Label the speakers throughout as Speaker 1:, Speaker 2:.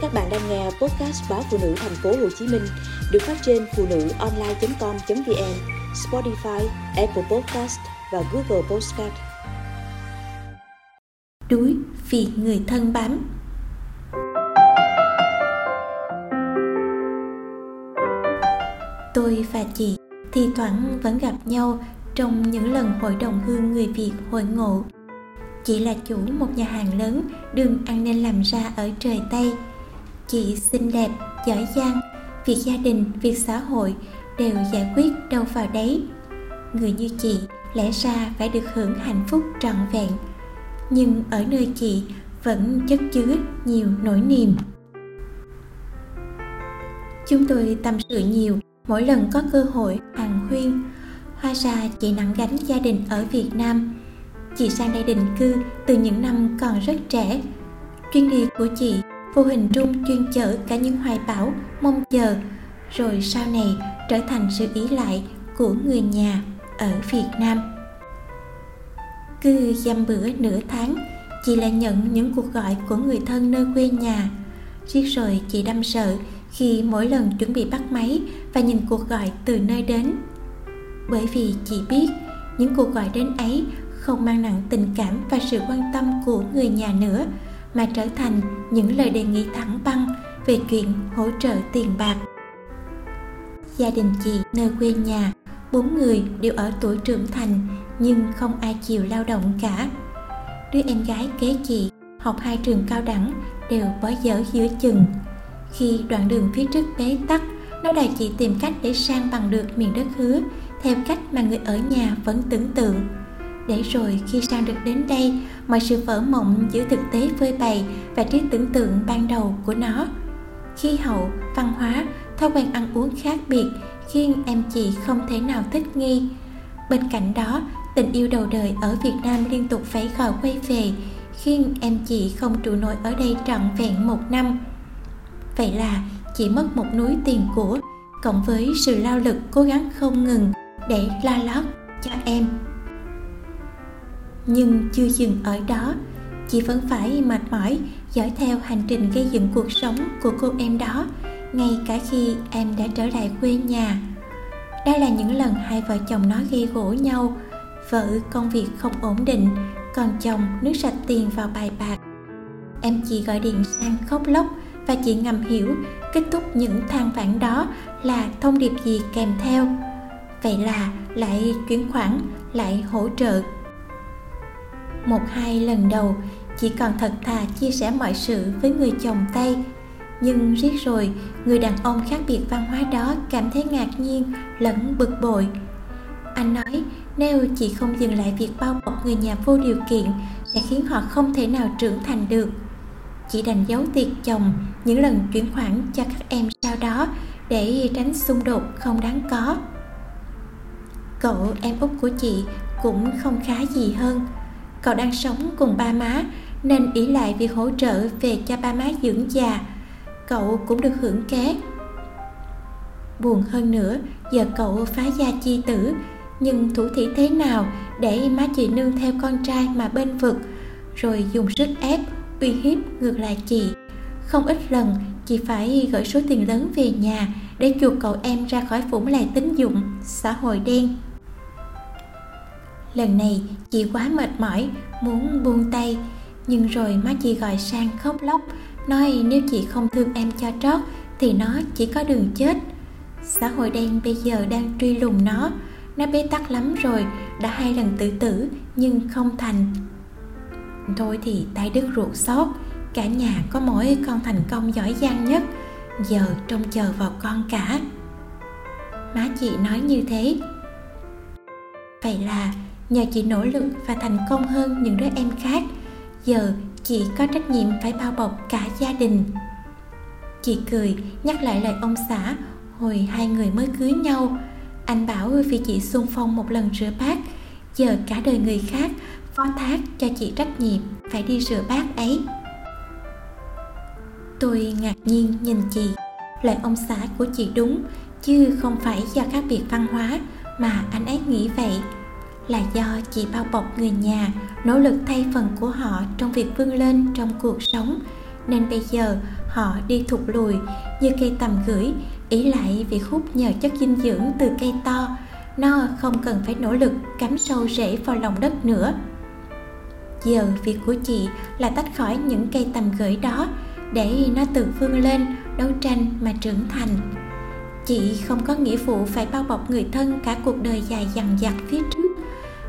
Speaker 1: Các bạn đang nghe podcast báo phụ nữ thành phố Hồ Chí Minh được phát trên phụ nữ online.com.vn, Spotify, Apple Podcast và Google Podcast.
Speaker 2: Đuối vì người thân bám Tôi và chị thi thoảng vẫn gặp nhau trong những lần hội đồng hương người Việt hội ngộ. Chị là chủ một nhà hàng lớn đường ăn nên làm ra ở trời Tây – chị xinh đẹp, giỏi giang, việc gia đình, việc xã hội đều giải quyết đâu vào đấy. Người như chị lẽ ra phải được hưởng hạnh phúc trọn vẹn, nhưng ở nơi chị vẫn chất chứa nhiều nỗi niềm. Chúng tôi tâm sự nhiều, mỗi lần có cơ hội hàng huyên hoa ra chị nặng gánh gia đình ở việt nam. Chị sang đây định cư từ những năm còn rất trẻ. Chuyến đi của chị vô hình trung chuyên chở cả những hoài bão, mong chờ. Rồi sau này, trở thành sự ý lại của người nhà ở việt nam. Cứ dăm bữa nửa tháng, chị lại nhận những cuộc gọi của người thân nơi quê nhà. Riết rồi chị đâm sợ khi mỗi lần chuẩn bị bắt máy và nhìn cuộc gọi từ nơi đến. Bởi vì chị biết những cuộc gọi đến ấy không mang nặng tình cảm và sự quan tâm của người nhà nữa mà trở thành những lời đề nghị thẳng băng về chuyện hỗ trợ tiền bạc. Gia đình chị nơi quê nhà, bốn người đều ở tuổi trưởng thành nhưng không ai chịu lao động cả. Đứa em gái kế chị học hai trường cao đẳng đều bỏ dở giữa chừng. Khi đoạn đường phía trước bế tắc, nó đòi chị tìm cách để sang bằng được miền đất hứa theo cách mà người ở nhà vẫn tưởng tượng để rồi khi sang được đến đây, mọi sự vỡ mộng giữa thực tế phơi bày và trí tưởng tượng ban đầu của nó. Khí hậu, văn hóa, thói quen ăn uống khác biệt khiến em chị không thể nào thích nghi. Bên cạnh đó, tình yêu đầu đời ở việt nam liên tục phải gọi quay về, khiến em chị không trụ nổi ở đây trọn vẹn một năm. Vậy là chị mất một núi tiền của, cộng với sự lao lực cố gắng không ngừng để lo lót cho em nhưng chưa dừng ở đó, chị vẫn phải mệt mỏi, dõi theo hành trình gây dựng cuộc sống của cô em đó, ngay cả khi em đã trở lại quê nhà. Đây là những lần hai vợ chồng nói gây gỗ nhau, vợ công việc không ổn định, còn chồng nước sạch tiền vào bài bạc. Em chị gọi điện sang khóc lóc và chị ngầm hiểu kết thúc những than vãn đó là thông điệp gì kèm theo. Vậy là lại chuyển khoản, lại hỗ trợ một hai lần đầu. Chỉ còn thật thà chia sẻ mọi sự với người chồng tây. Nhưng riết rồi, người đàn ông khác biệt văn hóa đó cảm thấy ngạc nhiên, lẫn bực bội. Anh nói, nếu chị không dừng lại việc bao bọc người nhà vô điều kiện, sẽ khiến họ không thể nào trưởng thành được. Chị đành giấu tiệc chồng những lần chuyển khoản cho các em sau đó để tránh xung đột không đáng có. Cậu em út của chị cũng không khá gì hơn cậu đang sống cùng ba má, nên ý lại việc hỗ trợ về cho ba má dưỡng già. Cậu cũng được hưởng ké buồn hơn nữa, giờ cậu phá gia chi tử, nhưng thủ thỉ thế nào để má chị nương theo con trai mà bên vực, rồi dùng sức ép, uy hiếp ngược lại chị. Không ít lần, chị phải gửi số tiền lớn về nhà để chuộc cậu em ra khỏi vũng lầy tín dụng, xã hội đen lần này chị quá mệt mỏi, muốn buông tay. Nhưng rồi má chị gọi sang khóc lóc, nói nếu chị không thương em cho trót thì nó chỉ có đường chết. Xã hội đen bây giờ đang truy lùng nó. Nó bế tắc lắm rồi, đã hai lần tự tử nhưng không thành. Thôi thì tay đứt ruột xót, cả nhà có mỗi con thành công giỏi giang nhất. Giờ trông chờ vào con cả. Má chị nói như thế. Vậy là nhờ chị nỗ lực và thành công hơn những đứa em khác, giờ chị có trách nhiệm phải bao bọc cả gia đình. Chị cười, nhắc lại lời ông xã hồi hai người mới cưới nhau. Anh bảo vì chị xung phong một lần rửa bát, giờ cả đời người khác phó thác cho chị trách nhiệm phải đi rửa bát ấy. Tôi ngạc nhiên nhìn chị. Lời ông xã của chị đúng, chứ không phải do khác biệt văn hóa mà anh ấy nghĩ vậy là do chị bao bọc người nhà, nỗ lực thay phần của họ trong việc vươn lên trong cuộc sống. Nên bây giờ, họ đi thụt lùi như cây tầm gửi, ý lại việc hút nhờ chất dinh dưỡng từ cây to. Nó không cần phải nỗ lực cắm sâu rễ vào lòng đất nữa. Giờ việc của chị là tách khỏi những cây tầm gửi đó, để nó tự vươn lên, đấu tranh mà trưởng thành. Chị không có nghĩa vụ phải bao bọc người thân cả cuộc đời dài dằng dặc phía trước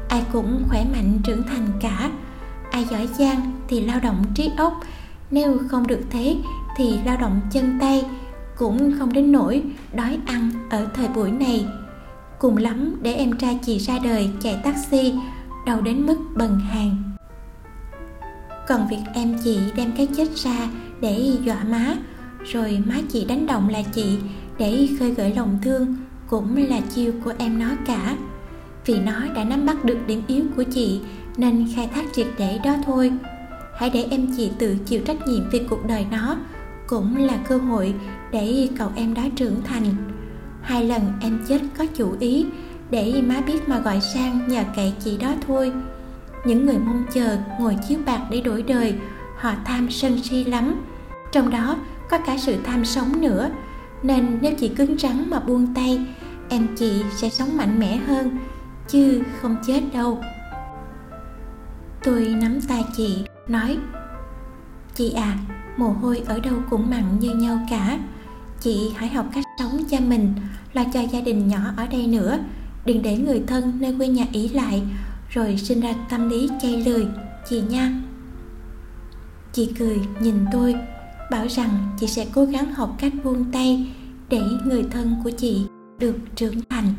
Speaker 2: ai cũng khỏe mạnh trưởng thành cả. Ai giỏi giang thì lao động trí óc. Nếu không được thế thì lao động chân tay cũng không đến nỗi đói ăn ở thời buổi này. Cùng lắm để em trai chị ra đời chạy taxi, đâu đến mức bần hàng. Còn việc em chị đem cái chết ra để dọa má, rồi má chị đánh động là chị để khơi gợi lòng thương cũng là chiêu của em nó cả vì nó đã nắm bắt được điểm yếu của chị, nên khai thác triệt để đó thôi. Hãy để em chị tự chịu trách nhiệm về cuộc đời nó, cũng là cơ hội để cậu em đó trưởng thành. Hai lần em chết có chủ ý để má biết mà gọi sang nhờ cậy chị đó thôi. Những người mong chờ ngồi chiếu bạc để đổi đời, họ tham sân si lắm. Trong đó có cả sự tham sống nữa, nên nếu chị cứng rắn mà buông tay, em chị sẽ sống mạnh mẽ hơn chứ không chết đâu. Tôi nắm tay chị, nói, chị à mồ hôi ở đâu cũng mặn như nhau cả. Chị hãy học cách sống cho mình, lo cho gia đình nhỏ ở đây nữa. Đừng để người thân nơi quê nhà ý lại, rồi sinh ra tâm lý chay lười, chị nha. Chị cười nhìn tôi, bảo rằng chị sẽ cố gắng học cách buông tay để người thân của chị được trưởng thành.